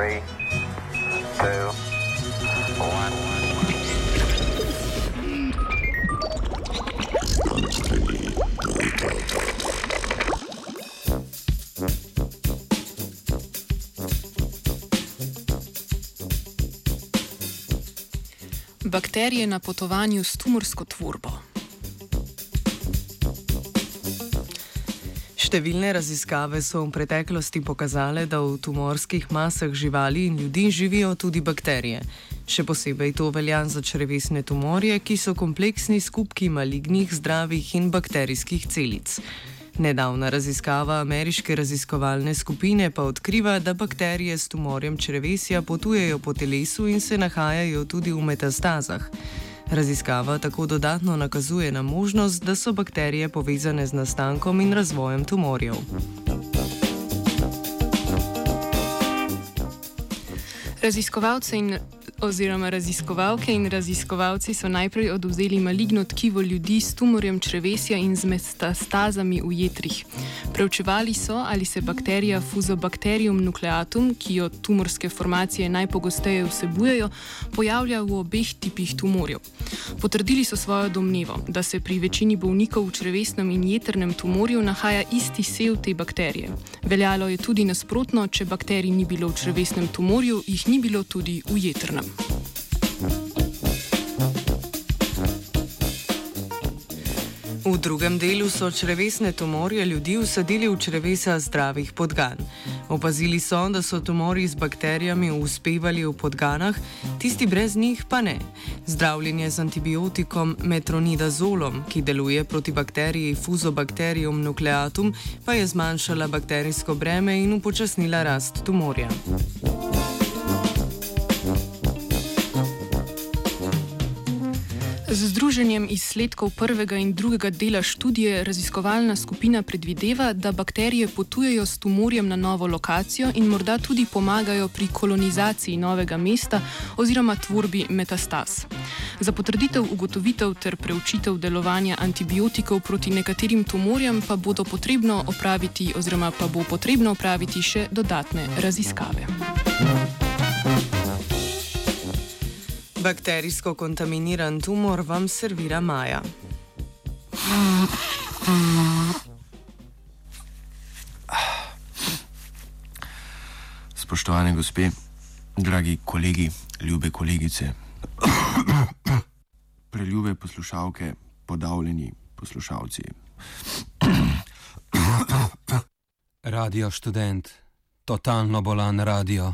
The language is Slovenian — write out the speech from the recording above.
Three, two, one. Bakterije na potovanju s tumorsko tvorbo. Številne raziskave so v preteklosti pokazale, da v tumorskih masah živali in ljudi živijo tudi bakterije. Še posebej to velja za črevesne tumorje, ki so kompleksni skupki malignih, zdravih in bakterijskih celic. Nedavna raziskava ameriške raziskovalne skupine pa odkriva, da bakterije s tumorjem črevesja potujejo po telesu in se nahajajo tudi v metastazah. Raziskava tako dodatno nakazuje na možnost, da so bakterije povezane z nastankom in razvojem tumorjev. Raziskovalce in oziroma raziskovalke in raziskovalci so najprej oduzeli maligno tkivo ljudi s tumorjem črevesja in z metastazami v jetrih. Preučevali so, ali se bakterija Fusobacterium nucleatum, ki jo tumorske formacije najpogosteje vsebujejo, pojavlja v obeh tipih tumorjev. Potrdili so svojo domnevo, da se pri večini bolnikov v črevesnem in jetrnem tumorju nahaja isti sev te bakterije. Veljalo je tudi nasprotno, če bakterij ni bilo v črevesnem tumorju, jih ni bilo tudi v jetrnem. V drugem delu so črevesne tumorje ljudi usadili v črevesa zdravih podgan. Opazili so, da so tumori z bakterijami uspevali v podganah, tisti brez njih pa ne. Zdravljenje z antibiotikom metronidazolom, ki deluje proti bakteriji Fusobacterium nucleatum, pa je zmanjšala bakterijsko breme in upočasnila rast tumorja. Z združenjem izsledkov prvega in drugega dela študije raziskovalna skupina predvideva, da bakterije potujejo s tumorjem na novo lokacijo in morda tudi pomagajo pri kolonizaciji novega mesta oziroma tvorbi metastaz. Za potrditev ugotovitev ter preučitev delovanja antibiotikov proti nekaterim tumorjem pa bodo potrebno opraviti oziroma pa bo potrebno opraviti še dodatne raziskave. Bakterijsko kontaminiran tumor vam servira Maja. Spoštovane gospe, dragi kolegi, ljube kolegice, preljube poslušalke, podavljeni poslušalci. Radio študent, totalno bolan radio.